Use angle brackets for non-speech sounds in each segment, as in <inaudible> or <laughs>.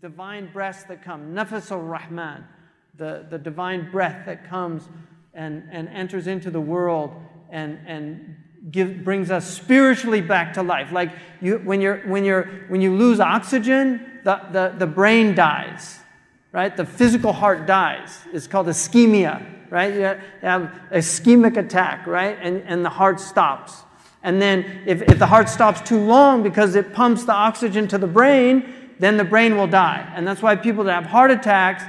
breaths that come, nafas al-Rahman, the, the divine breath that comes and, and enters into the world and, and give, brings us spiritually back to life. Like you, when, you're, when, you're, when you lose oxygen, the, the, the brain dies, right? The physical heart dies. It's called ischemia, right? You have ischemic attack, right? And, and the heart stops. And then if, if the heart stops too long because it pumps the oxygen to the brain, then the brain will die. And that's why people that have heart attacks,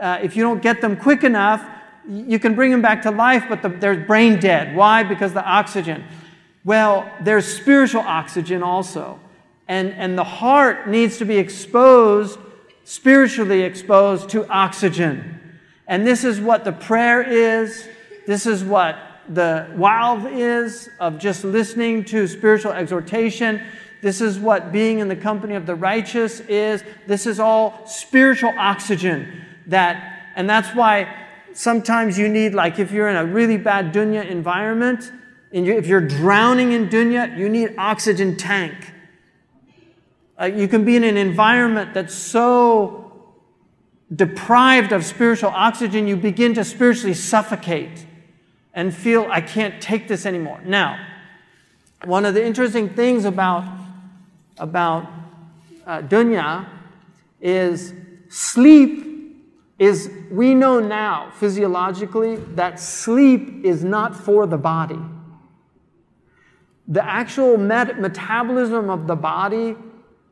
uh, if you don't get them quick enough, you can bring them back to life, but the, they're brain dead. Why? Because the oxygen. Well, there's spiritual oxygen also. And, and the heart needs to be exposed, spiritually exposed to oxygen. And this is what the prayer is. This is what the wa'adh is of just listening to spiritual exhortation. This is what being in the company of the righteous is. This is all spiritual oxygen that, and that's why sometimes you need, like if you're in a really bad dunya environment, and you, if you're drowning in dunya, you need oxygen tank. Uh, you can be in an environment that's so deprived of spiritual oxygen, you begin to spiritually suffocate and feel, I can't take this anymore. Now, one of the interesting things about, about uh, dunya is sleep is we know now physiologically that sleep is not for the body. The actual met- metabolism of the body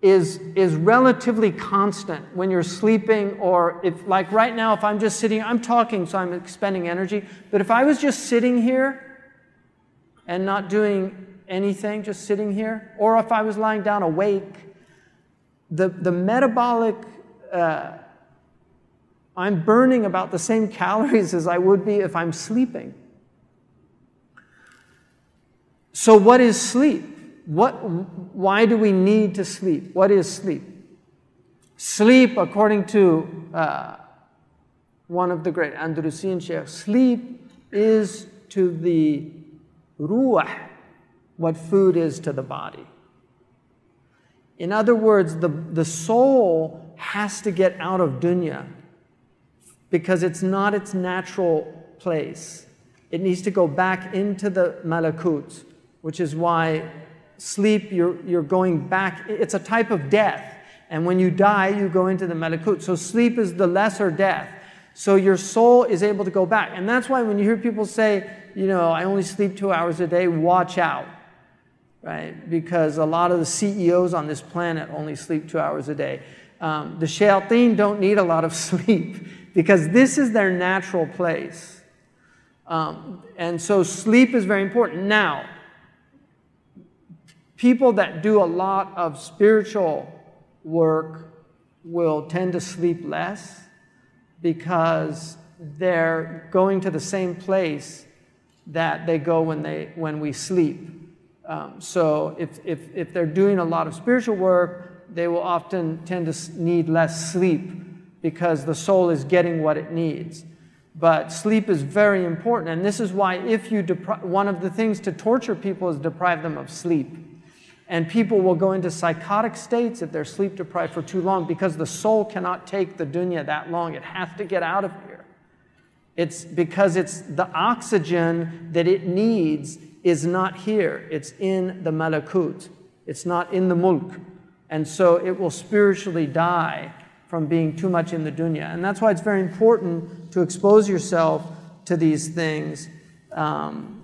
is, is relatively constant when you're sleeping, or if, like right now, if I'm just sitting, I'm talking, so I'm expending energy. But if I was just sitting here and not doing anything, just sitting here, or if I was lying down awake, the, the metabolic uh, I'm burning about the same <laughs> calories as I would be if I'm sleeping. So, what is sleep? What, why do we need to sleep? What is sleep? Sleep, according to uh, one of the great Andalusian sheikhs, sleep is to the ruh what food is to the body. In other words, the, the soul has to get out of dunya because it's not its natural place. It needs to go back into the malakut, which is why sleep, you're, you're going back. It's a type of death. And when you die, you go into the malakut. So sleep is the lesser death. So your soul is able to go back. And that's why when you hear people say, you know, I only sleep two hours a day, watch out. Right? Because a lot of the CEOs on this planet only sleep two hours a day. Um, the shayateen don't need a lot of <laughs> sleep because this is their natural place. Um, and so sleep is very important. Now, people that do a lot of spiritual work will tend to sleep less because they're going to the same place that they go when, they, when we sleep. Um, so if, if, if they're doing a lot of spiritual work, they will often tend to need less sleep because the soul is getting what it needs. But sleep is very important, and this is why if you depri- one of the things to torture people is deprive them of sleep. And people will go into psychotic states if they're sleep deprived for too long because the soul cannot take the dunya that long. It has to get out of here. It's because it's the oxygen that it needs is not here. It's in the malakut. It's not in the mulk. And so it will spiritually die from being too much in the dunya. And that's why it's very important to expose yourself to these things. Um,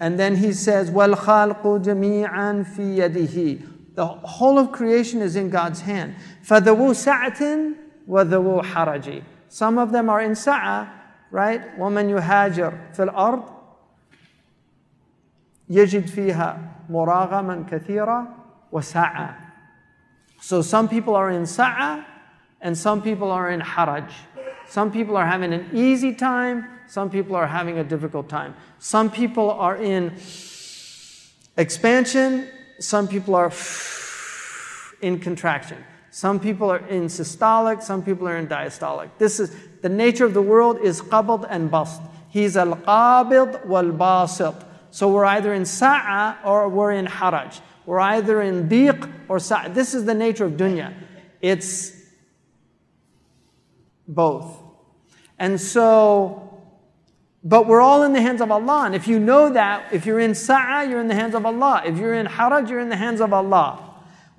and then he says, وَالْخَالْقُ جَمِيعًا فِي يَدِهِ The whole of creation is in God's hand. فَذَوُوا سَعَةٍ وَذَوُوا حَرَجِ Some of them are in sa'a, right? وَمَنْ يُهَاجِرْ فِي الْأَرْضِ يجد فيها مراغما كثيرا وسعة so some people are in sa'a and some people are in haraj. Some people are having an easy time, some people are having a difficult time. Some people are in expansion, some people are in contraction. Some people are in systolic, some people are in diastolic. This is the nature of the world is qabd and bast. He's al qabid wal basit. So we're either in sa'a or we're in haraj. We're either in diq or sa'. This is the nature of dunya. It's both. And so, but we're all in the hands of Allah. And if you know that, if you're in sa'a, you're in the hands of Allah. If you're in haraj, you're in the hands of Allah.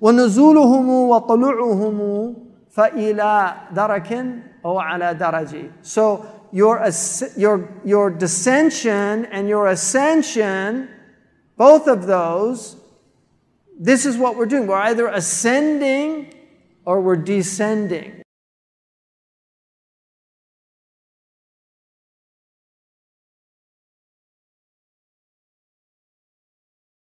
ونزولهم وطلوعهم فإلى درك Oh, ala daraji. So your, your, your dissension and your ascension, both of those, this is what we're doing. We're either ascending or we're descending.